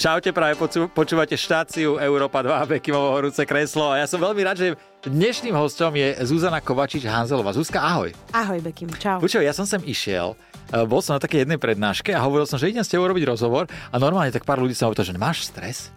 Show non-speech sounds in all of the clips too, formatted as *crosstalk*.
Čaute, práve počúvate štáciu Európa 2, Bekimovo horúce kreslo. A ja som veľmi rád, že dnešným hostom je Zuzana Kovačič-Hanzelová. Zuzka, ahoj. Ahoj, Bekim, čau. Počúvaj, ja som sem išiel, e, bol som na takej jednej prednáške a hovoril som, že idem s tebou robiť rozhovor a normálne tak pár ľudí sa hovorí, že máš stres?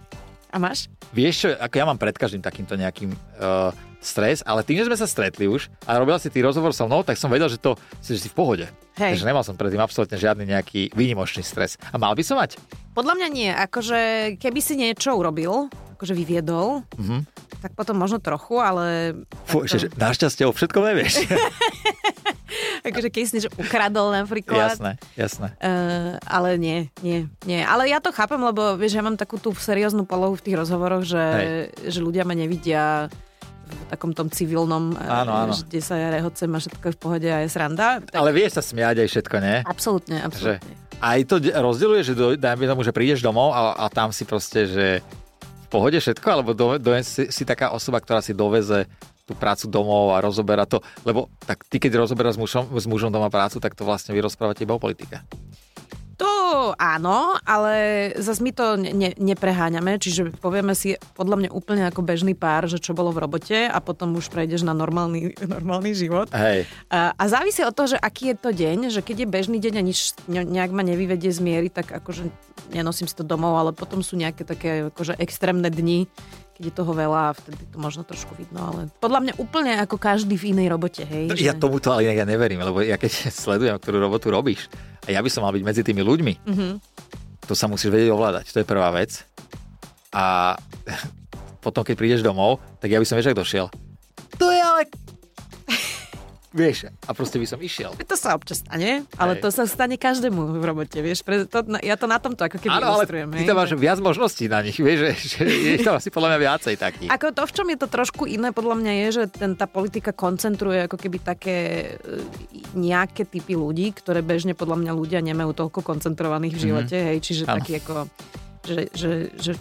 A máš? Vieš čo, ako ja mám pred každým takýmto nejakým uh, stres, ale tým, že sme sa stretli už a robila si ty rozhovor so mnou, tak som vedel, že to že si v pohode. Hej. Takže nemal som predtým absolútne žiadny nejaký výnimočný stres. A mal by som mať? Podľa mňa nie. Akože keby si niečo urobil, akože vyviedol, mm-hmm. tak potom možno trochu, ale... Fú, to... že našťastie o všetko nevieš. *laughs* akože keď si niečo ukradol napríklad. Jasné, jasné. Uh, ale nie, nie, nie. Ale ja to chápem, lebo vieš, ja mám takú tú serióznu polohu v tých rozhovoroch, že, že ľudia ma nevidia v takom tom civilnom, e, áno, áno. kde sa ja rehocem a všetko je v pohode a je sranda. Tak... Ale vieš sa smiať aj všetko, nie? Absolútne, absolútne. Že aj to rozdeľuje, že do, dajme tomu, že prídeš domov a, a tam si proste, že v pohode všetko, alebo do, do, si, si taká osoba, ktorá si doveze tú prácu domov a rozoberá to, lebo tak ty, keď rozoberáš s mužom, s mužom doma prácu, tak to vlastne vy rozprávate iba o politike. To áno, ale zase my to ne, nepreháňame, čiže povieme si podľa mňa úplne ako bežný pár, že čo bolo v robote a potom už prejdeš na normálny, *laughs* normálny život. Hej. A, a závisí od toho, že aký je to deň, že keď je bežný deň a nič nejak ma nevyvedie z miery, tak akože nenosím si to domov, ale potom sú nejaké také akože extrémne dni, keď je toho veľa vtedy to možno trošku vidno, ale podľa mňa úplne ako každý v inej robote, hej. Ja že... tomu to ale ja neverím, lebo ja keď *laughs* sledujem, ktorú robotu robíš a ja by som mal byť medzi tými ľuďmi, mm-hmm. to sa musíš vedieť ovládať, to je prvá vec. A *laughs* potom, keď prídeš domov, tak ja by som vieš, ak došiel. To je ale Vieš, a proste by som išiel. To sa občas stane, ale hej. to sa stane každému v robote, vieš. Pre, to, ja to na tomto ako keby Áno, ale ty tam máš viac možností na nich, vieš, že, že je to asi podľa mňa viacej takých. Ako to, v čom je to trošku iné, podľa mňa je, že ten, tá politika koncentruje ako keby také e, nejaké typy ľudí, ktoré bežne podľa mňa ľudia nemajú toľko koncentrovaných v mhm. živote, mm-hmm. hej, čiže ano. taký ako že, že, že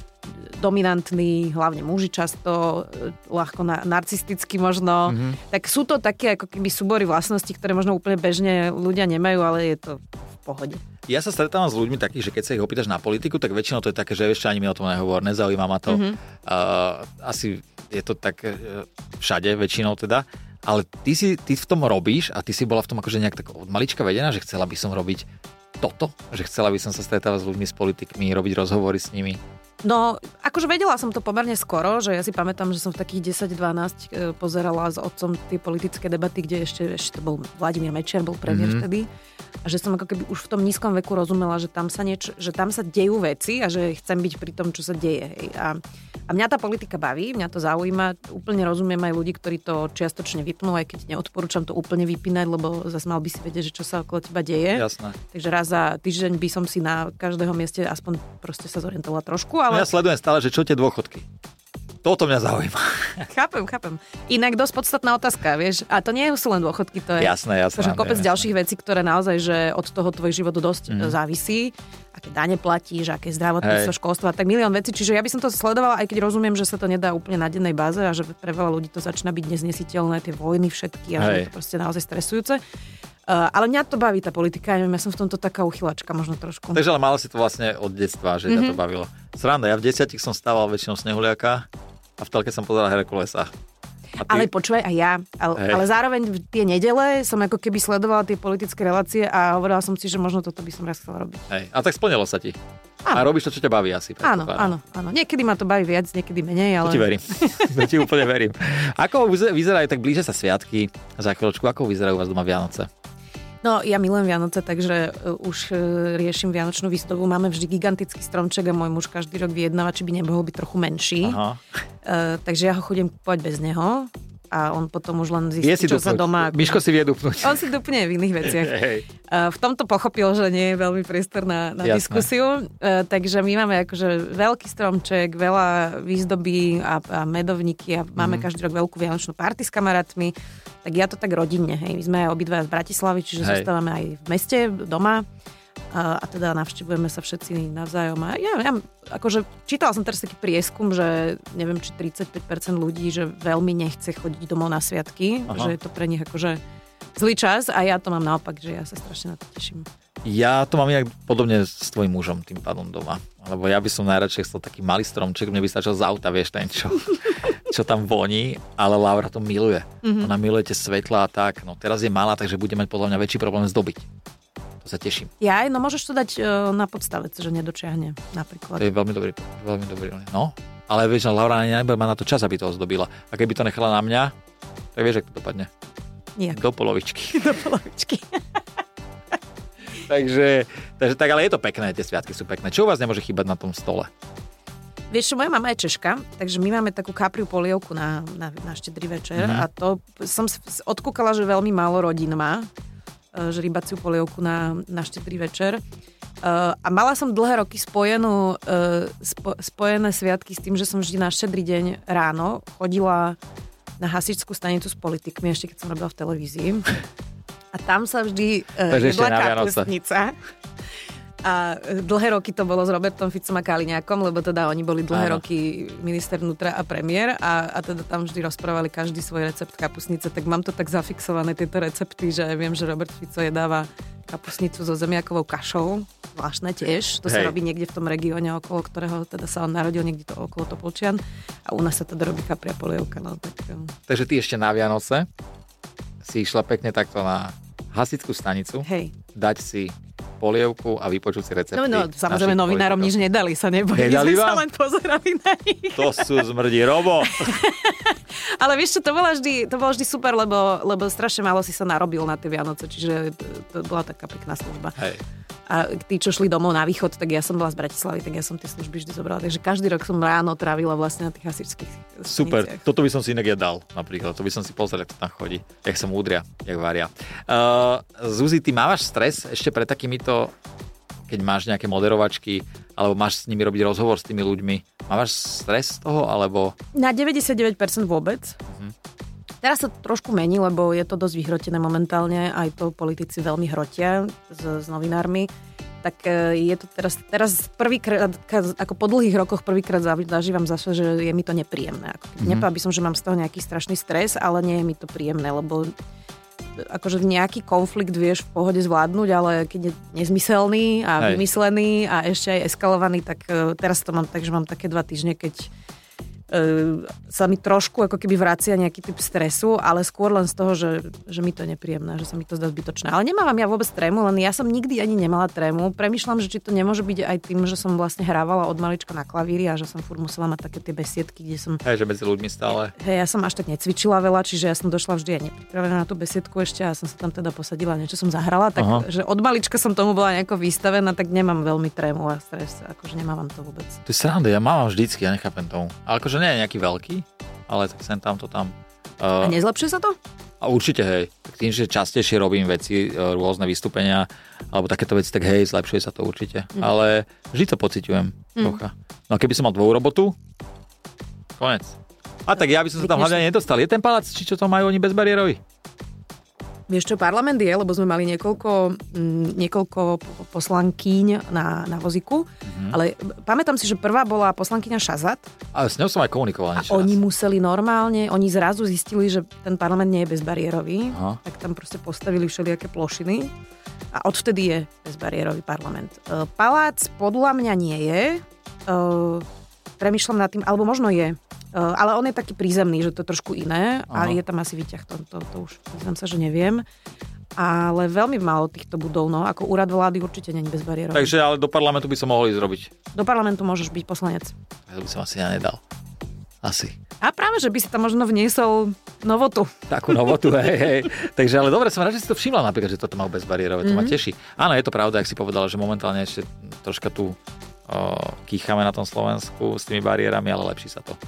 dominantní, hlavne muži často, e, ľahko na, narcisticky možno. Mm-hmm. Tak sú to také ako keby súbory vlastností, ktoré možno úplne bežne ľudia nemajú, ale je to v pohode. Ja sa stretávam s ľuďmi takých, že keď sa ich opýtaš na politiku, tak väčšinou to je také, že ešte ani mi o tom nehovor, nezaujíma ma to. Mm-hmm. Uh, asi je to tak uh, všade, väčšinou teda. Ale ty, si, ty v tom robíš a ty si bola v tom akože nejak tak od malička vedená, že chcela by som robiť toto? Že chcela by som sa stretávať s ľuďmi, s politikmi, robiť rozhovory s nimi? No, akože vedela som to pomerne skoro, že ja si pamätám, že som v takých 10-12 e, pozerala s otcom tie politické debaty, kde ešte, ešte to bol Vladimír Mečiar, bol premiér mm-hmm. vtedy. A že som ako keby už v tom nízkom veku rozumela, že tam sa, niečo, že tam sa dejú veci a že chcem byť pri tom, čo sa deje. Hej. A a mňa tá politika baví, mňa to zaujíma. Úplne rozumiem aj ľudí, ktorí to čiastočne vypnú, aj keď neodporúčam to úplne vypínať, lebo zase mal by si vedieť, že čo sa okolo teba deje. Jasné. Takže raz za týždeň by som si na každého mieste aspoň proste sa zorientovala trošku. Ale... No ja sledujem stále, že čo tie dôchodky. Toto mňa zaujíma. *laughs* Chápem, chápem. Inak dosť podstatná otázka, vieš. A to nie sú len dôchodky, to je jasné, jasné, že kopec jasné. ďalších vecí, ktoré naozaj, že od toho tvoj život dosť mm. závisí. Aké dane platíš, aké zdravotníctvo, školstvo, tak milión vecí. Čiže ja by som to sledovala, aj keď rozumiem, že sa to nedá úplne na dennej báze a že pre veľa ľudí to začína byť neznesiteľné, tie vojny všetky a Hej. že je to proste naozaj stresujúce. Uh, ale mňa to baví, tá politika, ja neviem, ja som v tomto taká uchylačka možno trošku. Takže ale mala si to vlastne od detstva, že mm-hmm. ťa to mhm. bavilo. Sranda, ja v desiatich som stával väčšinou snehuliaka a v telke som pozeral Herkulesa. Ty... Ale počúvaj aj ja. Ale, ale zároveň v tie nedele som ako keby sledovala tie politické relácie a hovorila som si, že možno toto by som raz chcela robiť. Hej. A tak splnilo sa ti. Áno. A robíš to, čo ťa baví asi. Áno, áno, áno. Niekedy ma to baví viac, niekedy menej, ale... To ti verím. *laughs* to ti úplne verím. Ako vyzerajú, tak blíže sa sviatky za chvíľočku, ako vyzerajú vás doma Vianoce? No, ja milujem Vianoce, takže uh, už uh, riešim Vianočnú výstavbu. Máme vždy gigantický stromček a môj muž každý rok vyjednáva, či by nemohol byť trochu menší. Aha. Uh, takže ja ho chodím kúpať bez neho a on potom už len zistí, čo dupnúť. sa doma... Miško si vie dupnúť. On si dupne v iných veciach. *laughs* Hey. V tomto pochopil, že nie je veľmi priestor na, na diskusiu, takže my máme akože veľký stromček, veľa výzdoby a, a medovníky a máme mm. každý rok veľkú vianočnú party s kamarátmi tak ja to tak rodinne, hej. My sme obidva z Bratislavy, čiže hej. zostávame aj v meste, doma a, teda navštevujeme sa všetci navzájom. A ja, ja akože čítala som teraz taký prieskum, že neviem, či 35% ľudí, že veľmi nechce chodiť domov na sviatky, Aha. že je to pre nich akože zlý čas a ja to mám naopak, že ja sa strašne na to teším. Ja to mám inak podobne s tvojim mužom tým pádom doma. Lebo ja by som najradšej chcel taký malý stromček, mne by stačil z auta, vieš, ten čo, *laughs* čo tam voní, ale Laura to miluje. Mm-hmm. Ona miluje tie svetla a tak. No teraz je malá, takže bude mať podľa mňa väčší problém zdobiť. Sa teším. Ja, no môžeš to dať uh, na podstavec, že nedočiahne napríklad. To je veľmi dobrý, veľmi dobrý. No, ale vieš, Laura nebude má na to čas, aby to ozdobila. A keby to nechala na mňa, tak vieš, ako to dopadne. Nijak. Do polovičky. *laughs* Do polovičky. *laughs* takže, takže tak, ale je to pekné, tie sviatky sú pekné. Čo u vás nemôže chýbať na tom stole? Vieš čo, moja mama je Češka, takže my máme takú kapriu polievku na, na, na štedrý večer mm-hmm. a to som odkúkala, že veľmi málo rodín má e, že rybaciu polievku na, na štedrý večer. Uh, a mala som dlhé roky spojenú, uh, spo, spojené sviatky s tým, že som vždy na štedrý deň ráno chodila na hasičskú stanicu s politikmi, ešte keď som robila v televízii. A tam sa vždy uh, jedla kapustnica. A dlhé roky to bolo s Robertom Ficom a Kaliňákom, lebo teda oni boli dlhé Áno. roky minister vnútra a premiér a, a teda tam vždy rozprávali každý svoj recept kapusnice, tak mám to tak zafixované, tieto recepty, že viem, že Robert Fico jedáva kapusnicu so zemiakovou kašou, zvláštne tiež, to Hej. sa robí niekde v tom regióne, okolo ktorého teda sa on narodil, niekde to okolo Topolčian a u nás sa teda robí kapria polievka. No, tak... Um. Takže ty ešte na Vianoce si išla pekne takto na hasickú stanicu, Hej. dať si polievku a vypočuť si recepty. No, no samozrejme novinárom nič nedali, sa nebojím. Nedali vám? sa len pozerali na nich. To sú zmrdí robo. *laughs* Ale vieš čo, to bolo vždy, to bolo vždy super, lebo, lebo strašne málo si sa narobil na tie Vianoce, čiže to, to bola taká pekná služba. Hej. A tí, čo šli domov na východ, tak ja som bola z Bratislavy, tak ja som tie služby vždy zobrala. Takže každý rok som ráno trávila vlastne na tých hasičských Super, toto by som si inak ja dal napríklad. To by som si pozrel, ako tam chodí. Jak sa múdria, jak varia. Uh, Zuzi, ty mávaš stres ešte pre takýmito keď máš nejaké moderovačky, alebo máš s nimi robiť rozhovor s tými ľuďmi. Máš stres z toho, alebo... Na 99% vôbec. Uh-huh. Teraz sa trošku mení, lebo je to dosť vyhrotené momentálne, aj to politici veľmi hrotia s, s novinármi. Tak e, je to teraz, teraz prvýkrát, ako po dlhých rokoch prvýkrát zažívam zase, že je mi to nepríjemné. Ako, mm-hmm. Nepovedal by som, že mám z toho nejaký strašný stres, ale nie je mi to príjemné, lebo akože nejaký konflikt vieš v pohode zvládnuť, ale keď je nezmyselný a Hej. vymyslený a ešte aj eskalovaný, tak e, teraz to mám tak, že mám také dva týždne, keď sa mi trošku ako keby vracia nejaký typ stresu, ale skôr len z toho, že, že mi to je nepríjemné, že sa mi to zdá zbytočné. Ale nemávam ja vôbec trému, len ja som nikdy ani nemala trému. Premýšľam, že či to nemôže byť aj tým, že som vlastne hrávala od malička na klavíri a že som furt musela mať také tie besiedky, kde som... Hej, že medzi ľuďmi stále. Hej, ja som až tak necvičila veľa, čiže ja som došla vždy aj nepripravená na tú besiedku ešte a som sa tam teda posadila, niečo som zahrala, tak Aha. že od malička som tomu bola nejako vystavená, tak nemám veľmi trému a stres, akože nemávam to vôbec. To je sranda, ja mám vždycky, ja nechápem tomu. Ale akože nie je nejaký veľký, ale tak sem tam to tam. Uh, a nezlepšuje sa to? A určite, hej. Tak tým, že častejšie robím veci, uh, rôzne vystúpenia, alebo takéto veci, tak hej, zlepšuje sa to určite. Mm. Ale vždy to pociťujem mm. trocha. No a keby som mal dvoju robotu, konec. A tak ja by som sa tam hlavne nedostal. Je ten palác, či čo to majú oni bezbariérový? Vieš čo, parlament je, lebo sme mali niekoľko, mm, niekoľko poslankyň na, na voziku, mm-hmm. ale pamätám si, že prvá bola poslankyňa Šazat. A s ňou som aj komunikoval. A oni museli normálne, oni zrazu zistili, že ten parlament nie je bezbariérový, Aha. tak tam proste postavili všelijaké plošiny a odvtedy je bezbariérový parlament. E, palác podľa mňa nie je, e, premyšľam nad tým, alebo možno je, Eh, ale on je taký prízemný, že to je trošku iné Aha. a je tam asi výťah, to, to, to už priznám sa, že neviem. Ale veľmi málo týchto budov, no, ako úrad vlády určite není bezbariérový. Takže ale do parlamentu by som mohol ísť robiť. Do parlamentu môžeš byť poslanec. Ja to by som asi ja nedal. Asi. A práve, že by si tam možno vniesol novotu. Takú novotu, hej, hej. Takže ale dobre, som rád, že si to všimla napríklad, že toto má bezbariérové, mm-hmm. to ma mhm. teší. Áno, je to pravda, ak si povedala, že momentálne ešte troška tu o, kýchame na tom Slovensku s tými bariérami, ale lepší sa to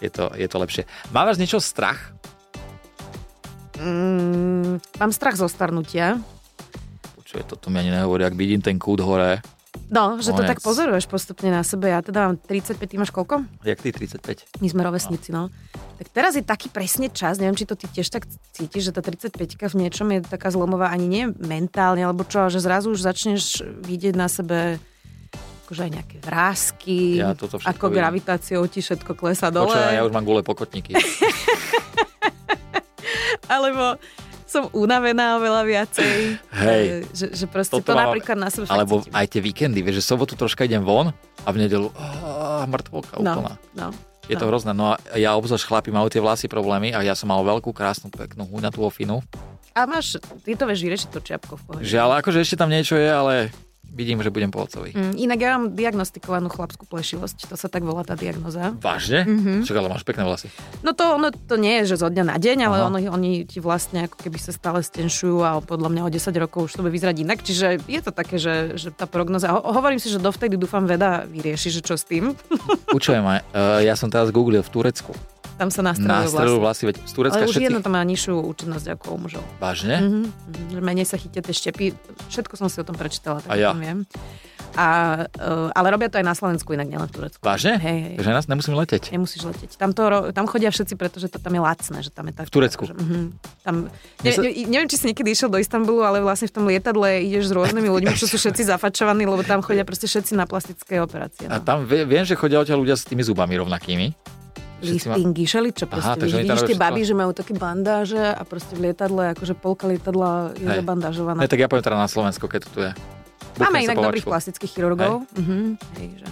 je to, je to lepšie. Mávaš niečo strach? Mm, mám strach zo starnutia. Počuje, toto mi ani nehovorí, ak vidím ten kút hore. No, že Konec. to tak pozoruješ postupne na sebe. Ja teda mám 35, ty máš koľko? Jak ty 35? My sme rovesníci, no. no. Tak teraz je taký presne čas, neviem, či to ty tiež tak cítiš, že tá 35 v niečom je taká zlomová, ani nie mentálne, alebo čo, že zrazu už začneš vidieť na sebe akože aj nejaké vrázky, ja toto ako vidím. gravitáciou ti všetko klesa dole. Počuva, ja už mám gule pokotníky. *laughs* Alebo som unavená oveľa viacej. Hej. Že, že proste Toto to mám, napríklad na sebe Alebo cítim. aj tie víkendy, vieš, že sobotu troška idem von a v nedelu oh, mŕtvolka no, úplná. No, je no. to hrozné. No a ja obzvlášť chlapi majú tie vlasy problémy a ja som mal veľkú, krásnu, peknú, huňatú ofinu. A máš, ty to vieš vyriešiť to čiapko v pohode. Že ale akože ešte tam niečo je, ale vidím, že budem pohodcový. Mm, inak ja mám diagnostikovanú chlapskú plešivosť, to sa tak volá tá diagnoza. Vážne? Mm-hmm. Čak, ale máš pekné vlasy. No to, ono, to nie je, že zo dňa na deň, ale ono, oni ti vlastne ako keby sa stále stenšujú a podľa mňa o 10 rokov už to bude vyzerať inak. Čiže je to také, že, že tá prognoza, ho, hovorím si, že dovtedy dúfam veda vyrieši, že čo s tým. Učujem aj, uh, ja som teraz googlil v Turecku tam sa nastrelujú vlasy. vlasy. Veď z Turecka Ale už všetci... jedno to má nižšiu účinnosť ako u mužov. Vážne? Mm-hmm. Menej sa chytia tie štepy. Všetko som si o tom prečítala, tak a ja. viem. A, uh, ale robia to aj na Slovensku, inak nielen v Turecku. Vážne? Hej, hej. Že nás nemusíme leteť? Nemusíš leteť. Tam, to, tam chodia všetci, pretože to tam je lacné. Že tam je tak, v Turecku? Že, uh-huh. tam, ne, ne, neviem, či si niekedy išiel do Istanbulu, ale vlastne v tom lietadle ideš s rôznymi ľuďmi, čo sú všetci zafačovaní, lebo tam chodia proste všetci na plastické operácie. No. A tam viem, že chodia odtiaľ ľudia s tými zubami rovnakými liftingy, čo proste. Aha, vidíš, vidíš tie baby, že majú také bandáže a proste v lietadle, akože polka lietadla je Hej. zabandážovaná. Ne, tak ja poviem teda na Slovensko, keď to tu je. Máme inak dobrých plastických chirurgov. Hej. Uh-huh. Hej, že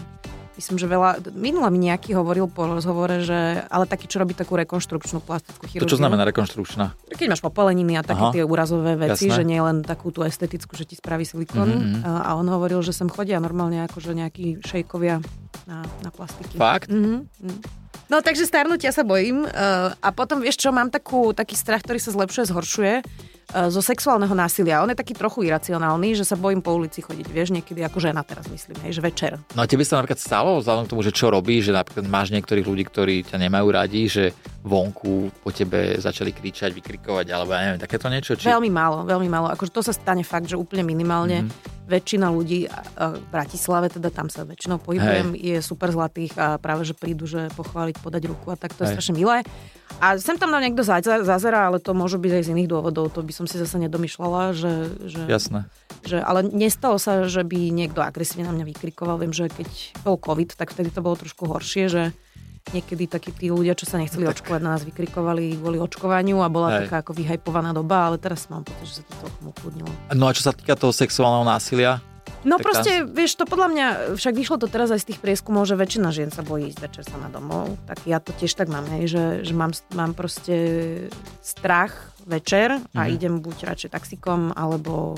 myslím, že veľa, minule mi nejaký hovoril po rozhovore, že, ale taký, čo robí takú rekonštrukčnú plastickú chirurgiu. To čo znamená rekonštrukčná? Keď máš popeleniny a také Aha, tie úrazové veci, jasné. že nie len takú tú estetickú, že ti spraví silikon. Mm-hmm. A on hovoril, že sem chodia normálne akože nejakí šejkovia na, na plastiky. Fakt? Mm-hmm. No takže starnutia sa bojím. Uh, a potom vieš čo, mám takú, taký strach, ktorý sa zlepšuje, zhoršuje uh, zo sexuálneho násilia. On je taký trochu iracionálny, že sa bojím po ulici chodiť, vieš, niekedy ako žena teraz myslím, hej, že večer. No a tebe sa napríklad stalo, vzhľadom k tomu, že čo robíš, že napríklad máš niektorých ľudí, ktorí ťa nemajú radi, že vonku po tebe začali kričať, vykrikovať, alebo ja neviem, takéto niečo? Či... Veľmi málo, veľmi málo. Akože to sa stane fakt, že úplne minimálne. Mm-hmm väčšina ľudí v Bratislave, teda tam sa väčšinou pohybujem, Hej. je super zlatých a práve, že prídu, že pochváliť, podať ruku a tak to je Hej. strašne milé. A sem tam na niekto zazera, ale to môže byť aj z iných dôvodov, to by som si zase nedomýšľala, že... že Jasné. Že, ale nestalo sa, že by niekto agresívne na mňa vykrikoval. Viem, že keď bol COVID, tak vtedy to bolo trošku horšie, že niekedy takí tí ľudia, čo sa nechceli tak. očkovať, na nás vykrikovali kvôli očkovaniu a bola Hej. taká ako vyhajpovaná doba, ale teraz mám pocit, že sa to celkom ukludnilo. No a čo sa týka toho sexuálneho násilia? No tak proste, vieš, to podľa mňa, však vyšlo to teraz aj z tých prieskumov, že väčšina žien sa bojí ísť večer sama domov, tak ja to tiež tak mám, hej, že, že mám, mám proste strach večer a mm. idem buď radšej taxikom, alebo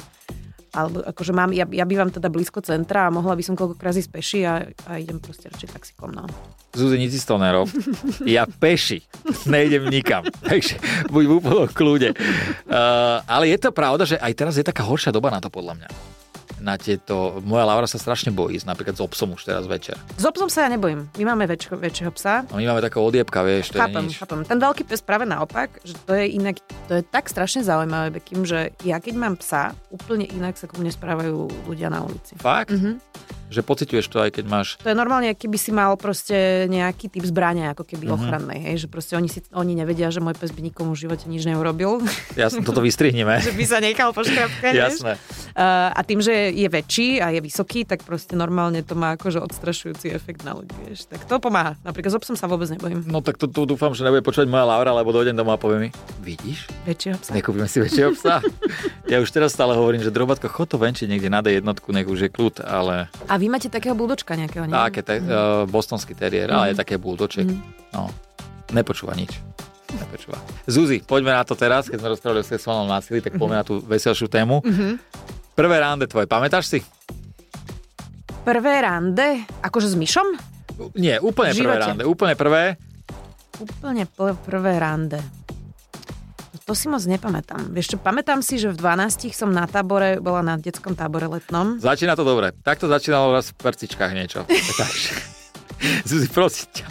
alebo akože mám, ja, ja bývam teda blízko centra a mohla by som koľkokrát ísť peši a, a idem proste radšej taxikom, no. Zuzi, nic si to nerob. Ja peši nejdem nikam. *laughs* Takže buď v úplnom kľude. Uh, ale je to pravda, že aj teraz je taká horšia doba na to podľa mňa na tieto... Moja Laura sa strašne bojí napríklad s obsom už teraz večer. S obsom sa ja nebojím. My máme väč- väčšieho psa. A my máme takého odjebka, vieš, to chápem, je nič. chápem. Ten veľký pes práve naopak, že to je inak, to je tak strašne zaujímavé, Bekim, že ja keď mám psa, úplne inak sa ku mne správajú ľudia na ulici. Fakt? Mm-hmm že pociťuješ to aj keď máš... To je normálne, keby si mal proste nejaký typ zbrania, ako keby uh-huh. ochrannej, hej, že proste oni, si, oni nevedia, že môj pes by nikomu v živote nič neurobil. *laughs* Jasne, toto vystrihneme. *laughs* že by sa nechal poškrapkať, Jasné. Uh, a tým, že je väčší a je vysoký, tak proste normálne to má akože odstrašujúci efekt na ľudí, vieš. Tak to pomáha. Napríklad s obsom sa vôbec nebojím. No tak to, to dúfam, že nebude počúvať moja Laura, lebo dojdem domov a povie mi, vidíš? Väčšieho psa. Nekúpime si väčšieho psa. *laughs* ja už teraz stále hovorím, že drobatko, chod to venčiť niekde na jednotku, nech už je kľud, ale... A vy máte takého buldočka nejakého, nie? Také, te, mm. uh, bostonský teriér, mm. ale je mhm. také buldoček. Mm. No, nepočúva nič. Nepočúva. Zuzi, poďme na to teraz, keď sme rozprávali o sexuálnom násilí, tak poďme mm-hmm. na tú veselšiu tému. Mm-hmm. Prvé rande tvoje, pamätáš si? Prvé rande? Akože s Myšom? Nie, úplne prvé rande. Úplne prvé. Úplne prvé rande. To si moc nepamätám. Vieš čo, pamätám si, že v 12 som na tábore, bola na detskom tábore letnom. Začína to dobre. Takto začínalo raz v percičkách niečo. *laughs* Zuzi, prosím ťa.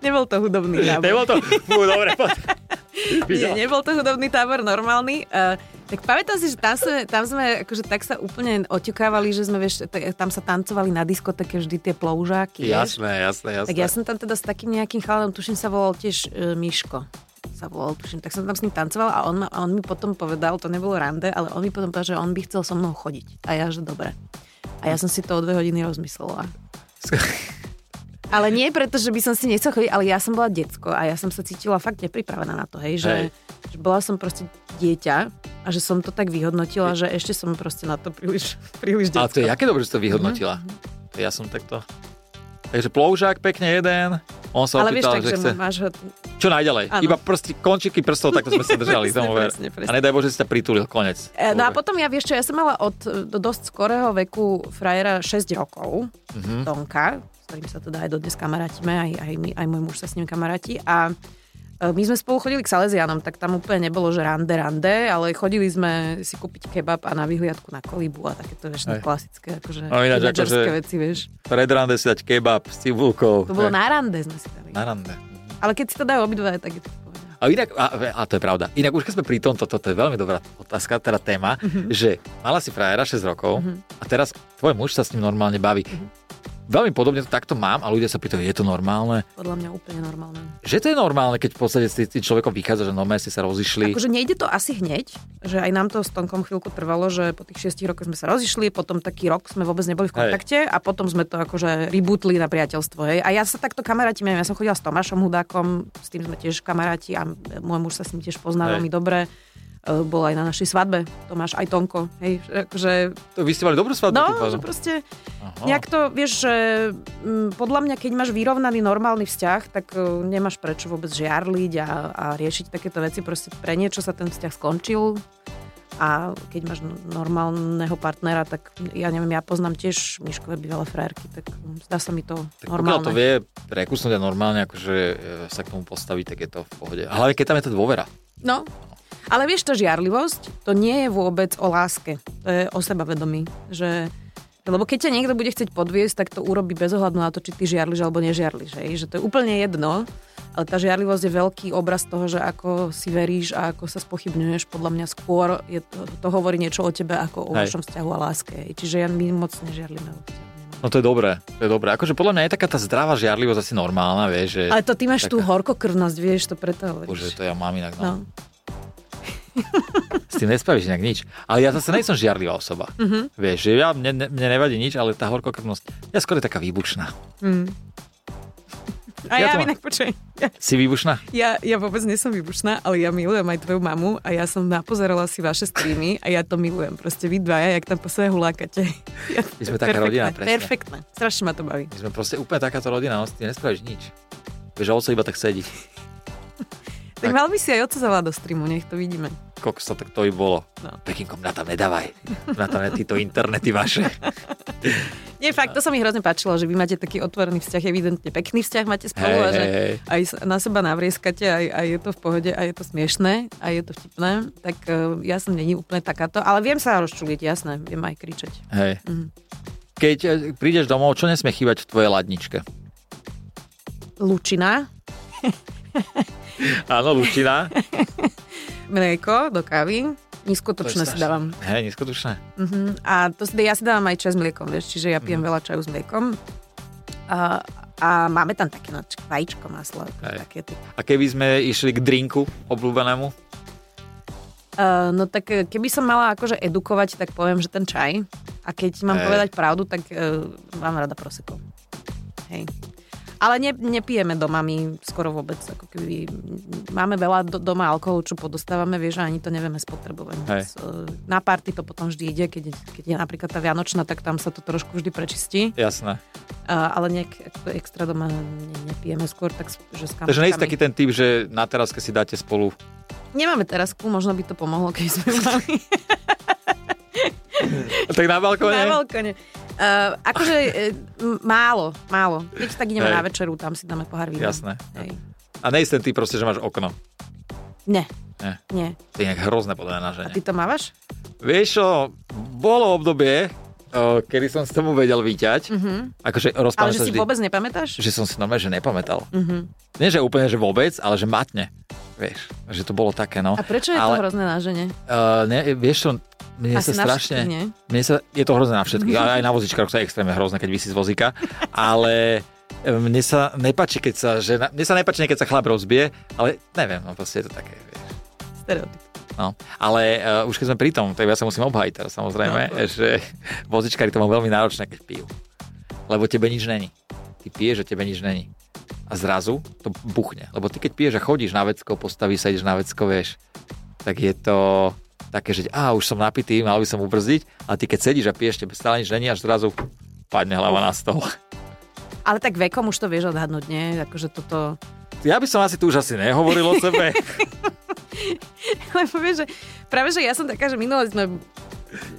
Nebol to hudobný tábor. Nebol to? Fú, dobre, *laughs* Nie, nebol to hudobný tábor, normálny. Uh, tak pamätám si, že tam sme, tam sme akože tak sa úplne oťukávali, že sme, vieš, t- tam sa tancovali na diskoteke vždy tie ploužáky. Jasné, jasné, jasné. Tak ja som tam teda s takým nejakým chalanom, tuším sa volal tiež uh, Miško sa volal, tuším, tak som tam s ním tancovala a on, ma, a on mi potom povedal, to nebolo rande, ale on mi potom povedal, že on by chcel so mnou chodiť. A ja, že dobre. A ja som si to o dve hodiny rozmyslela. *laughs* Ale nie preto, že by som si nechcel chodiť, ale ja som bola decko a ja som sa cítila fakt nepripravená na to, hej, že, hej. že bola som proste dieťa a že som to tak vyhodnotila, že ešte som proste na to príliš, príliš detská. Ale to je aké dobre, že to vyhodnotila. Mm-hmm. Ja som takto... Takže ploužák pekne jeden, on sa Ale opýtal, vieš, tak, že, že chce... máš ho... Čo najďalej? Ano. Iba prosti, končiky prstov, takto sme sa *laughs* držali. presne, presne, presne. A nedaj Bože, si sa pritulil, konec. E, no a potom ja vieš čo, ja som mala od do dosť skorého veku frajera 6 rokov, mm-hmm. Tonka, s ktorým sa teda aj dodnes kamarátime, aj, aj, my, aj môj muž sa s ním kamaráti. A my sme spolu chodili k Salesianom, tak tam úplne nebolo, že rande, rande, ale chodili sme si kúpiť kebab a na vyhliadku na kolíbu a takéto, vieš, Aj. klasické, akože no, ináč, akože veci, vieš. Pred rande si dať kebab s cibulkou. To bolo Aj. na rande sme si dali. Na rande. Ale keď si to dajú obidva, tak je to a inak, a, a to je pravda. Inak už keď sme pri tomto, toto je veľmi dobrá otázka, teda téma, uh-huh. že mala si frajera 6 rokov uh-huh. a teraz tvoj muž sa s ním normálne baví. Uh-huh veľmi podobne to takto mám a ľudia sa pýtajú, je to normálne? Podľa mňa úplne normálne. Že to je normálne, keď v podstate s tým človekom vychádza, že normálne ste sa rozišli. Akože nejde to asi hneď, že aj nám to s Tonkom chvíľku trvalo, že po tých šiestich rokoch sme sa rozišli, potom taký rok sme vôbec neboli v kontakte hej. a potom sme to akože rebootli na priateľstvo. Hej. A ja sa takto kamarátime, ja som chodila s Tomášom Hudákom, s tým sme tiež kamaráti a môj muž sa s ním tiež pozná veľmi dobre. E, bol aj na našej svadbe. Tomáš aj Tonko. Hej, akože... To vy ste mali dobrú svadbu? No, že proste Aha. nejak to, vieš, že m, podľa mňa, keď máš vyrovnaný normálny vzťah, tak uh, nemáš prečo vôbec žiarliť a, a riešiť takéto veci. Proste pre niečo sa ten vzťah skončil a keď máš normálneho partnera, tak ja neviem, ja poznám tiež Miškové bývalé frajerky, tak zdá sa mi to tak normálne. to vie prekusnúť a normálne akože e, sa k tomu postaviť, tak je to v pohode. Ale keď tam je to dôvera. No, ale vieš, to žiarlivosť, to nie je vôbec o láske. To je o sebavedomí. Že, lebo keď ťa niekto bude chcieť podviesť, tak to urobí bez ohľadu na to, či ty žiarliš alebo nežiarliš. Že to je úplne jedno. Ale tá žiarlivosť je veľký obraz toho, že ako si veríš a ako sa spochybňuješ. Podľa mňa skôr je to, to hovorí niečo o tebe ako o Hej. vašom vzťahu a láske. Čiže ja my moc nežiarlíme. No to je dobré, to je dobré. Akože podľa mňa je taká tá zdravá žiarlivosť asi normálna, vieš. Že ale to ty máš taká... tú horkokrvnosť, vieš, to preto hovoríš. Bože, to ja mám inak, no. no. S tým nespravíš nejak nič. Ale ja zase nejsem žiarlivá osoba. Mm-hmm. Vieš, že ja, mne, mne nevadí nič, ale tá horkokrvnosť, ja skôr je taká výbušná. Mm. A ja, ja inak počujem. Ja, si výbušná? Ja, ja vôbec nie som výbušná, ale ja milujem aj tvoju mamu a ja som napozerala si vaše streamy a ja to milujem. Proste vy dvaja, jak tam po sebe hulákate. *laughs* Ja, My sme taká rodina, presne. Perfektné. Strašne ma to baví. My sme proste úplne takáto rodina, no ty nespravíš nič. Vieš, oco iba tak sedí. Tak, tak mal by si aj zavolať do streamu, nech to vidíme. sa tak to by bolo. No. Pekinkom na tam nedávaj. Na tam títo internety vaše. *laughs* Nie, fakt, to sa mi hrozne páčilo, že vy máte taký otvorený vzťah, evidentne pekný vzťah máte spolu hey, a že hey, aj na seba navrieskate, aj, aj je to v pohode, aj je to smiešné, aj je to vtipné. Tak uh, ja som není úplne takáto, ale viem sa rozčuliť, jasné, viem aj kričať. Hej. Mhm. Keď e, prídeš domov, čo nesmie chýbať v tvojej ladničke? Lučina. *laughs* *laughs* Áno, luština. *laughs* Mlieko do kávy. Nízkotučné si dávam. Hej, nízkotučné. Uh-huh. A to si, ja si dávam aj čaj s mliekom, vieš, čiže ja pijem uh-huh. veľa čaju s mliekom. A, a máme tam také no, vajíčko, maslo. Také, A keby sme išli k drinku obľúbenému? Uh, no tak e, keby som mala akože edukovať, tak poviem, že ten čaj. A keď mám hey. povedať pravdu, tak uh, mám rada proseko. Hej. Ale ne, nepijeme doma my skoro vôbec. Ako keby máme veľa do, doma alkoholu, čo podostávame, vieš, a ani to nevieme spotrebovať. Hej. Na party to potom vždy ide, keď, keď je napríklad tá Vianočná, tak tam sa to trošku vždy prečistí. Jasné. Ale nejak extra doma ne, nepijeme skôr, tak že s Takže nie taký ten typ, že na teraz, keď si dáte spolu Nemáme terasku, možno by to pomohlo, keď sme mali. *laughs* tak na balkóne? Na balkóne. Uh, akože uh, málo, málo. Keď tak ideme Hej. na večeru, tam si dáme pohár vína. Jasné. Hej. A nejsi ten ty proste, že máš okno? Ne. Nie. Nie. To je nejak hrozné podľa na žene. A ty to mávaš? Vieš čo, bolo obdobie, kedy som s tomu vedel vyťať. Uh-huh. Akože ale že si vždy, vôbec nepamätáš? Že som si normálne, že nepamätal. Uh-huh. Nie, že úplne, že vôbec, ale že matne. Vieš, že to bolo také, no. A prečo je ale, to hrozné na žene? Uh, ne, vieš čo, mne Asi sa strašne... Mne sa, je to hrozné na všetkých, ale aj na vozičkách sa je extrémne hrozné, keď vysí z vozíka. Ale e, mne sa nepačí, keď sa žena... Mne sa nepačí, keď sa chlap rozbije, ale neviem, no proste je to také. Stereotyp. No, ale uh, už keď sme pri tom, tak ja sa musím obhajiť teraz samozrejme, no, že vozičkári to majú veľmi náročné, keď pijú. Lebo tebe nič není. Ty piješ, že tebe nič není. A zrazu to buchne. Lebo ty keď piješ a chodíš na vecko, postavíš sa, ideš na vecko, vieš, tak je to také, že a už som napitý, mal by som ubrzdiť, a ty keď sedíš a piješ, tebe stále nič není, až zrazu padne hlava na stôl. Ale tak vekom už to vieš odhadnúť, nie? Akože toto... Ja by som asi tu už asi nehovoril o sebe. *laughs* Lebo vieš, že práve, že ja som taká, že minule sme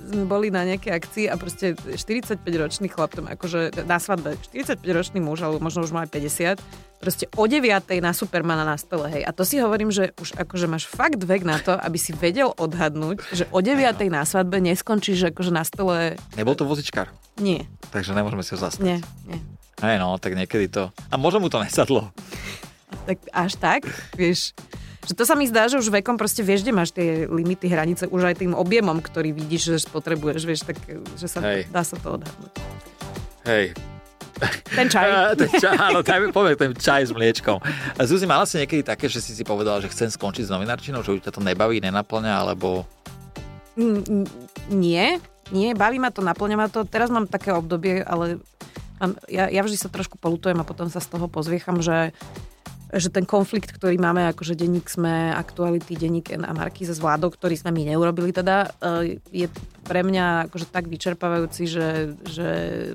sme boli na nejakej akcii a proste 45-ročný chlap, tam akože na svadbe, 45-ročný muž, alebo možno už má aj 50, proste o 9 na Supermana na stole, hej. A to si hovorím, že už akože máš fakt vek na to, aby si vedel odhadnúť, že o 9 na svadbe neskončíš akože na stole... Nebol to vozičkár? Nie. Takže nemôžeme si ho zastať. Nie, nie. Hej no, tak niekedy to... A možno mu to nesadlo. Tak až tak, vieš... Že to sa mi zdá, že už vekom proste vieš, kde máš tie limity, hranice, už aj tým objemom, ktorý vidíš, že spotrebuješ, vieš, tak že sa, Hej. dá sa to odhadnúť. Hej, ten čaj. *laughs* ten čaj, áno, dajme poviem ten čaj s mliečkom. Zuzi, mala si niekedy také, že si si povedala, že chcem skončiť s novinárčinou, že už ťa to nebaví, nenaplňa, alebo... Mm, nie, nie, baví ma to, naplňa ma to. Teraz mám také obdobie, ale mám, ja, ja vždy sa trošku polutujem a potom sa z toho pozviecham, že že ten konflikt, ktorý máme, akože denník sme, aktuality, denník N a Markíza s vládou, ktorý sme my neurobili teda, e, je pre mňa akože tak vyčerpávajúci, že, že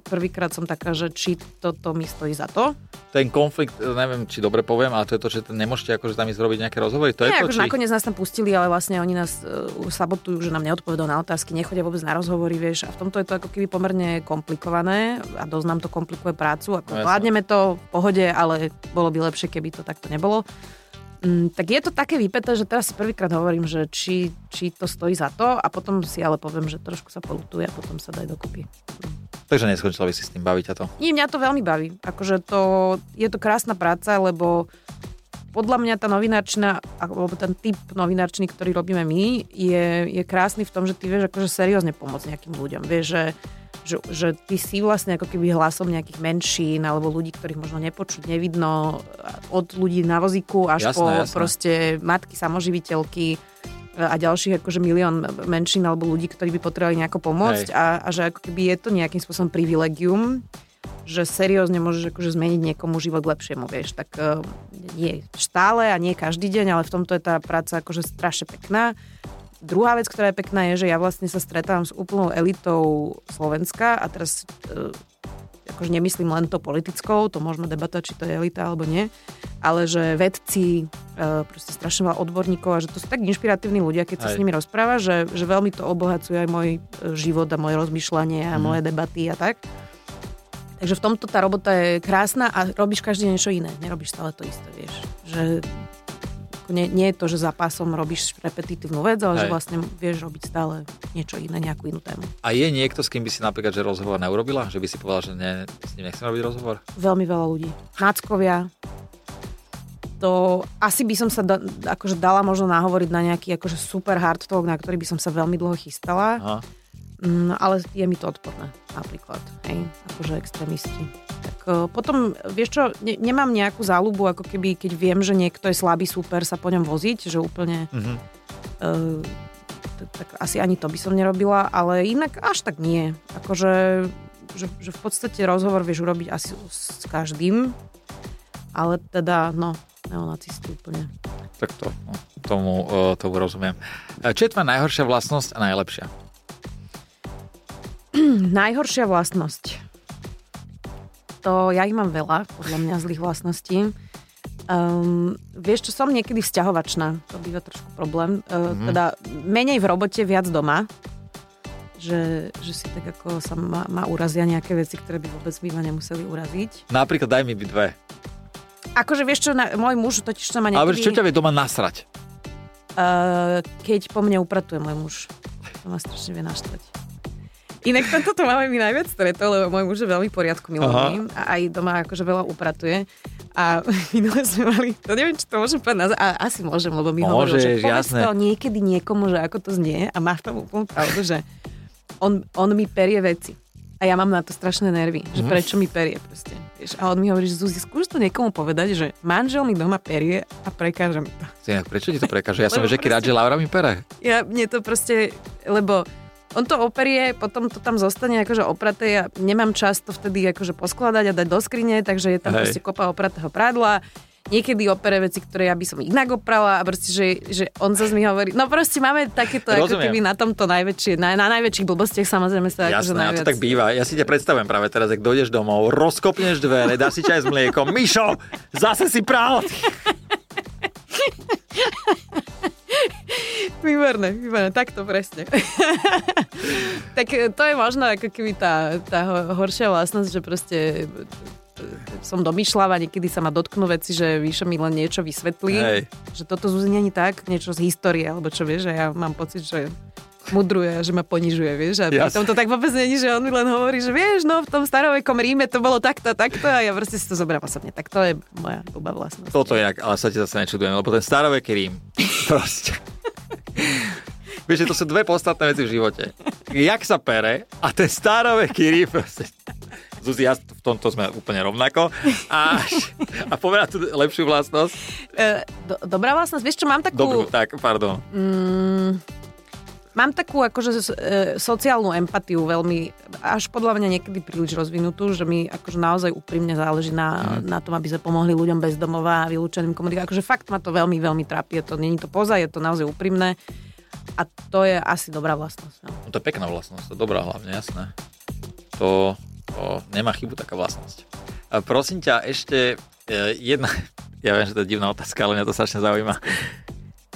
prvýkrát som taká, že či toto mi stojí za to. Ten konflikt, neviem, či dobre poviem, ale to je to, že nemôžete akože tam ísť robiť nejaké rozhovory. To Nie, je to, akože či... nakoniec nás tam pustili, ale vlastne oni nás uh, sabotujú, že nám neodpovedajú na otázky, nechodia vôbec na rozhovory, vieš. A v tomto je to ako keby pomerne komplikované a dosť nám to komplikuje prácu. Ako no, vládneme to v pohode, ale bolo by lepšie, keby to takto nebolo. Mm, tak je to také vypeté, že teraz si prvýkrát hovorím, že či, či to stojí za to a potom si ale poviem, že trošku sa polutuje a potom sa daj dokopy. Takže neskončila by si s tým, baviť a to? Nie, mňa to veľmi baví. Akože to, je to krásna práca, lebo podľa mňa tá novinárčina, alebo ten typ novinárčiny, ktorý robíme my, je, je krásny v tom, že ty vieš akože seriózne pomôcť nejakým ľuďom. Vieš, že že, že ty si vlastne ako keby hlasom nejakých menšín alebo ľudí, ktorých možno nepočuť, nevidno, od ľudí na vozíku až jasné, po jasné. proste matky, samoživiteľky a ďalších akože milión menšín alebo ľudí, ktorí by potrebovali nejako pomôcť. A, a že ako keby je to nejakým spôsobom privilegium, že seriózne môžeš akože zmeniť niekomu život k lepšiemu, vieš, tak uh, nie stále a nie každý deň, ale v tomto je tá práca akože strašne pekná Druhá vec, ktorá je pekná, je, že ja vlastne sa stretávam s úplnou elitou Slovenska a teraz e, akože nemyslím len to politickou, to môžeme debatovať, či to je elita alebo nie, ale že vedci, e, proste strašne veľa odborníkov a že to sú tak inšpiratívni ľudia, keď sa aj. s nimi rozpráva, že, že veľmi to obohacuje aj môj e, život a moje rozmýšľanie a mm. moje debaty a tak. Takže v tomto tá robota je krásna a robíš každý niečo iné. Nerobíš stále to isté, vieš. Že nie, nie je to, že za pásom robíš repetitívnu vec, ale Hej. že vlastne vieš robiť stále niečo iné, nejakú inú tému. A je niekto, s kým by si napríklad že rozhovor neurobila? Že by si povedala, že ne, s ním nechcem robiť rozhovor? Veľmi veľa ľudí. Náckovia, to asi by som sa da, akože dala možno nahovoriť na nejaký akože super hard talk, na ktorý by som sa veľmi dlho chystala. Aha. Mm, ale je mi to odporné, napríklad, hej, akože extrémisti. Tak uh, potom, vieš čo, ne, nemám nejakú záľubu, ako keby, keď viem, že niekto je slabý super, sa po ňom voziť, že úplne... Mm-hmm. Uh, tak asi ani to by som nerobila, ale inak až tak nie. Akože, že, že v podstate rozhovor vieš urobiť asi s každým, ale teda, no, neonacisti úplne. Tak to, no, tomu, uh, tomu rozumiem. Čo je tvoja najhoršia vlastnosť a najlepšia? *clears throat* Najhoršia vlastnosť. To, ja ich mám veľa, podľa mňa zlých vlastností. Um, vieš čo, som niekedy vzťahovačná. To býva trošku problém. Uh, mm-hmm. Teda menej v robote, viac doma. Že, že si tak ako sa ma, ma urazia nejaké veci, ktoré by vôbec by ma nemuseli uraziť. Napríklad daj mi by dve. Akože vieš čo, na, môj muž totiž sa ma niekedy... Ale čo ťa vie doma nasrať? Uh, keď po mne upratuje môj muž. To ma strašne vie naštvať. Inak tento to máme my najviac stretol, lebo môj muž je veľmi poriadku milovný a aj doma akože veľa upratuje. A *laughs* minule sme mali, to neviem, či to môžem povedať, a asi môžem, lebo mi hovoril, že povedz to niekedy niekomu, že ako to znie a máš tam úplnú pravdu, že on, on mi perie veci. A ja mám na to strašné nervy, že mhm. prečo mi perie proste. Vieš, a on mi hovorí, že Zuzi, skúš to niekomu povedať, že manžel mi doma perie a prekáža mi to. Prečo ti to prekáže? Ja som že rád, že Laura mi pere. Ja, mne to proste, lebo on to operie, potom to tam zostane akože opraté. Ja nemám čas to vtedy akože poskladať a dať do skrine, takže je tam Hej. proste kopa opratého prádla. niekedy opere veci, ktoré ja by som inak oprala a proste, že, že on zase mi hovorí, no proste máme takéto Rozumiem. ako keby na tomto najväčšie, na, na najväčších blbostiach samozrejme sa Jasné, akože najviac... to tak býva. Ja si ťa predstavujem práve teraz, ak dojdeš domov, rozkopneš dvere, dáš si čaj s mliekom, Mišo, zase si prál! *laughs* Výborné, výborné, takto presne. *laughs* tak to je možno ako keby tá, tá horšia vlastnosť, že proste som domýšľava, niekedy sa ma dotknú veci, že Víšo mi len niečo vysvetlí, Hej. že toto Zuzi není tak, niečo z histórie, alebo čo vieš, že ja mám pocit, že mudruje a že ma ponižuje, vieš. A tom to tak vôbec není, že on mi len hovorí, že vieš, no v tom starovekom Ríme to bolo takto, takto a ja proste si to zoberám osobne. Tak to je moja blbá vlastnosť. Toto je, ale sa ti zase nečudujem, lebo ten staroveký Rím, *laughs* proste. Vieš, že to sú dve podstatné veci v živote. Jak sa pere a ten staroveký Rím proste Zuzi, ja v tomto sme úplne rovnako. A, a povedať tú lepšiu vlastnosť. E, do, dobrá vlastnosť, vieš čo, mám takú... Dobrú, tak, pardon. Mm, mám takú akože e, sociálnu empatiu veľmi, až podľa mňa niekedy príliš rozvinutú, že mi akože naozaj úprimne záleží na, mm. na tom, aby sme pomohli ľuďom bez domova a vylúčeným komunikáciám. Akože fakt ma to veľmi, veľmi trápi. Je to, není to poza, je to naozaj úprimné. A to je asi dobrá vlastnosť. No. no to je pekná vlastnosť, to je dobrá hlavne, jasné. To, to nemá chybu taká vlastnosť. A prosím ťa, ešte e, jedna, *laughs* ja viem, že to je divná otázka, ale mňa to strašne zaujíma.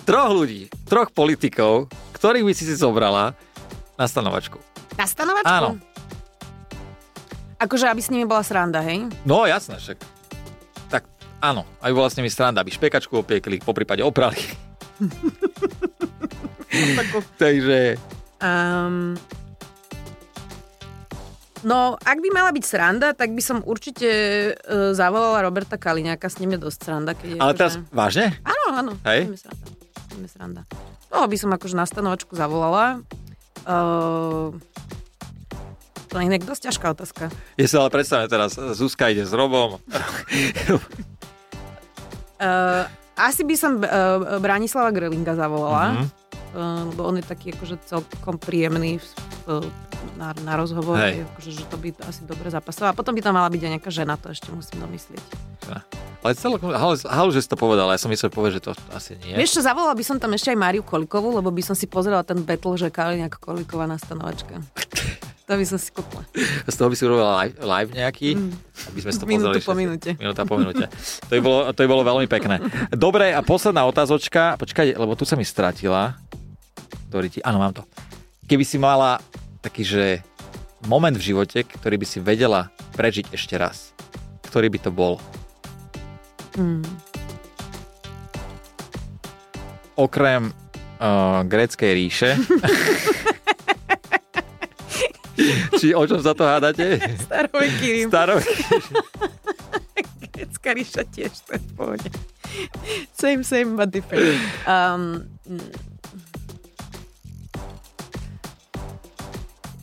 Troch ľudí, troch politikov, ktorých by si si zobrala na stanovačku. Na stanovačku? Áno. Akože, aby s nimi bola sranda, hej? No, jasné, však. Tak, áno, aby bola s nimi sranda, aby špekačku opiekli, po prípade oprali. *laughs* Takže... Um, No, ak by mala byť sranda, tak by som určite uh, zavolala Roberta Kaliňáka, s ním je dosť sranda. Keď Ale teraz, že... vážne? Áno, áno. Hej? Sranda. sranda. Toho by som akože na stanovačku zavolala. Uh, to je inak dosť ťažká otázka. Je sa ale predstavme teraz, Zuzka ide s Robom. uh, *laughs* asi by som uh, Branislava Grelinga zavolala. Mm-hmm. Uh, lebo on je taký akože celkom príjemný v na, na rozhovor, Hej. akože, že to by asi dobre zapasovalo. A potom by tam mala byť aj nejaká žena, to ešte musím domyslieť. Ja. Ale celkom, halu, halu, že si to povedala, ja som myslel povedať, že to asi nie. Vieš čo, zavolala by som tam ešte aj Máriu Kolikovú, lebo by som si pozrela ten battle, že Kaliňák Koliková na stanovačka. *laughs* To by som si kúpila. Z toho by si urobila live, live nejaký, mm. aby sme si to Minútu po minúte. Minúta po minúte. To by, bolo, to by bolo veľmi pekné. Dobre, a posledná otázočka. Počkaj, lebo tu sa mi stratila. Ktorý ti... Áno, mám to. Keby si mala taký, že moment v živote, ktorý by si vedela prežiť ešte raz. Ktorý by to bol? Hmm. Okrem uh, gréckej ríše. *laughs* Či o čom sa to hádate? Staroveký Rím. Staroveký *laughs* Grécka ríša tiež, to je v pohode. Same, same, but different. Um,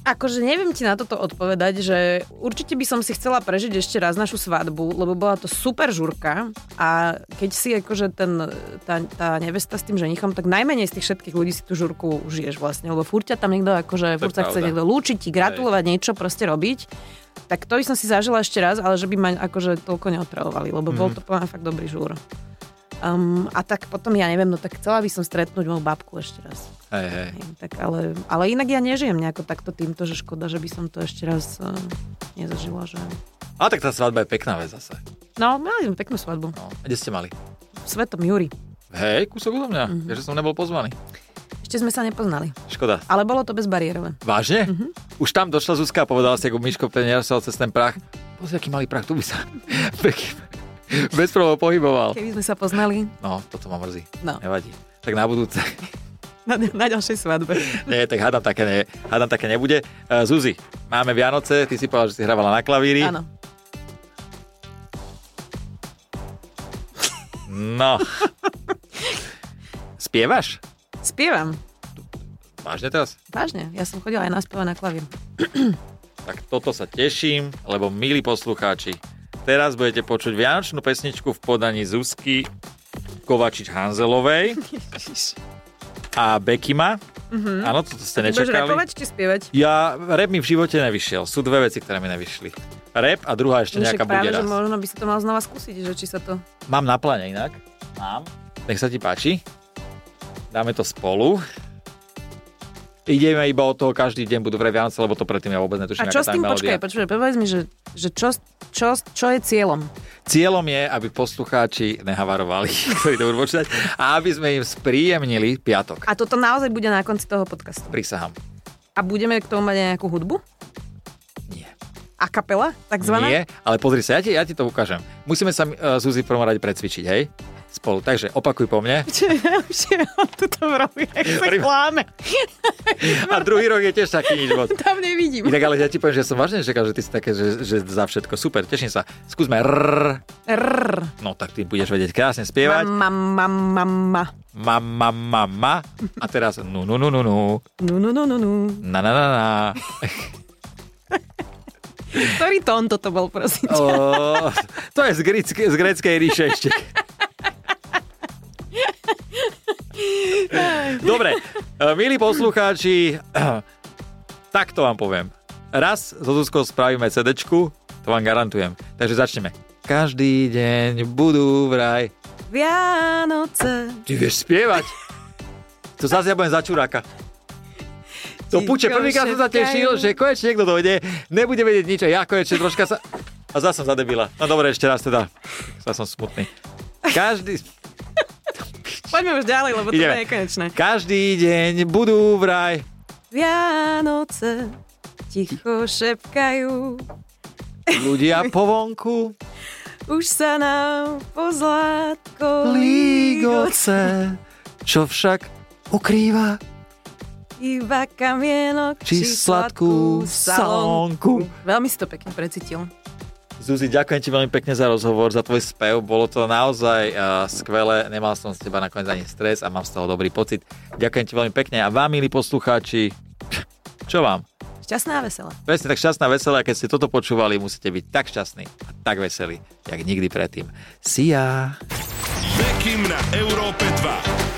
Akože neviem ti na toto odpovedať, že určite by som si chcela prežiť ešte raz našu svadbu, lebo bola to super žurka a keď si akože ten, tá, tá nevesta s tým ženichom, tak najmenej z tých všetkých ľudí si tú žurku užiješ vlastne, lebo furt ťa tam niekto akože, furt sa chce niekto lúčiť, ti gratulovať, Hej. niečo proste robiť. Tak to by som si zažila ešte raz, ale že by ma akože toľko neotravovali, lebo mm. bol mhm. to plná fakt dobrý žúr. Um, a tak potom, ja neviem, no tak chcela by som stretnúť moju babku ešte raz. Hej, hej. Tak ale, ale inak ja nežijem nejako takto týmto, že škoda, že by som to ešte raz uh, nezažila. Že... Ale tak tá svadba je pekná vec zase. No, mali sme peknú svadbu. No, a kde ste mali? V Svetom Júri. Hej, kúsok odo mňa, mm-hmm. že som nebol pozvaný. Ešte sme sa nepoznali. Škoda. Ale bolo to bezbariérové. Vážne? Mm-hmm. Už tam došla Zuzka a povedala si, ako Miško Peniarsal cez ten prach. Pozri, aký malý prach, tu by sa *laughs* *laughs* bez problémov pohyboval. Keby sme sa poznali. No, toto ma mrzí. No. Nevadí. Tak na budúce. *laughs* Na, na ďalšej svadbe. *laughs* Nie, tak hádam také, ne, hádam také nebude. Uh, Zuzi, máme Vianoce, ty si povedal, že si hrávala na klavíri. Áno. No. Spievaš? Spievam. Vážne teraz? Vážne, ja som chodila aj na spieva na klavír. tak toto sa teším, lebo milí poslucháči, Teraz budete počuť vianočnú pesničku v podaní Zuzky Kovačič Hanzelovej a Bekima. Mm-hmm. Áno, toto ste nečakali. Budeš či spievať? Ja, rap mi v živote nevyšiel. Sú dve veci, ktoré mi nevyšli. rap a druhá ešte No nejaká však práve, bude že raz. možno by si to mal znova skúsiť, že či sa to... Mám na pláne inak. Mám. Nech sa ti páči. Dáme to spolu. Ideme iba od toho, každý deň budú vraj Vianoce, lebo to predtým ja vôbec A netuším, čo s tým, počkaj, počkaj, povedz mi, že, že čo, čo, čo je cieľom? Cieľom je, aby poslucháči nehavarovali, *laughs* ktorí to budú počítať, a aby sme im spríjemnili piatok. A toto naozaj bude na konci toho podcastu. Prisahám. A budeme k tomu mať nejakú hudbu? Nie. A kapela, takzvaná? Nie, ale pozri sa, ja ti, ja ti to ukážem. Musíme sa, uh, Zuzi, v prvom rade precvičiť, hej? Spolu. Takže opakuj po mne. Čo ja už on tuto robí, jak sa Hovorím- kláme. A druhý rok je tiež taký nič moc. Tam nevidím. Inak ale ja ti poviem, že som vážne čakal, že ty si také, že, že za všetko. Super, teším sa. Skúsme rrr. Rrr. No tak ty budeš vedieť krásne spievať. Mama, mama, mama. Mama, mama. A teraz nu, nu, nu, nu, nu. Nu, nu, nu, nu, nu. Na, na, na, na. Ktorý tón toto bol, prosím ťa? O, to je z, gréckej, z gréckej ríše ešte. *laughs* *laughs* Dobre, e, milí poslucháči, *clears throat* takto vám poviem. Raz so Zuzkou spravíme CDčku, to vám garantujem. Takže začneme. Každý deň budú vraj. Vianoce. Ty vieš spievať? To zase ja budem za čuráka. To puče, prvýkrát som sa tešil, že konečne niekto dojde, nebude vedieť nič a ja konečne troška sa... A zase som zadebila. No dobre, ešte raz teda. Zase som smutný. Každý... Poďme už ďalej, lebo to Ideme. je nekonečné. Každý deň budú vraj. Vianoce ticho šepkajú, Ľudia *laughs* po vonku už sa nám pozlátko lígoce, čo však ukrýva Iba kamienok či sladkú salónku. Veľmi si to pekne precítil. Zuzi, ďakujem ti veľmi pekne za rozhovor, za tvoj spev. Bolo to naozaj uh, skvelé. Nemal som z teba nakoniec ani stres a mám z toho dobrý pocit. Ďakujem ti veľmi pekne. A vám, milí poslucháči, *laughs* čo vám? Šťastná a veselá. Presne tak šťastná, veselá. Keď ste toto počúvali, musíte byť tak šťastní a tak veselí, jak nikdy predtým. See ya! Bekim na Európe 2.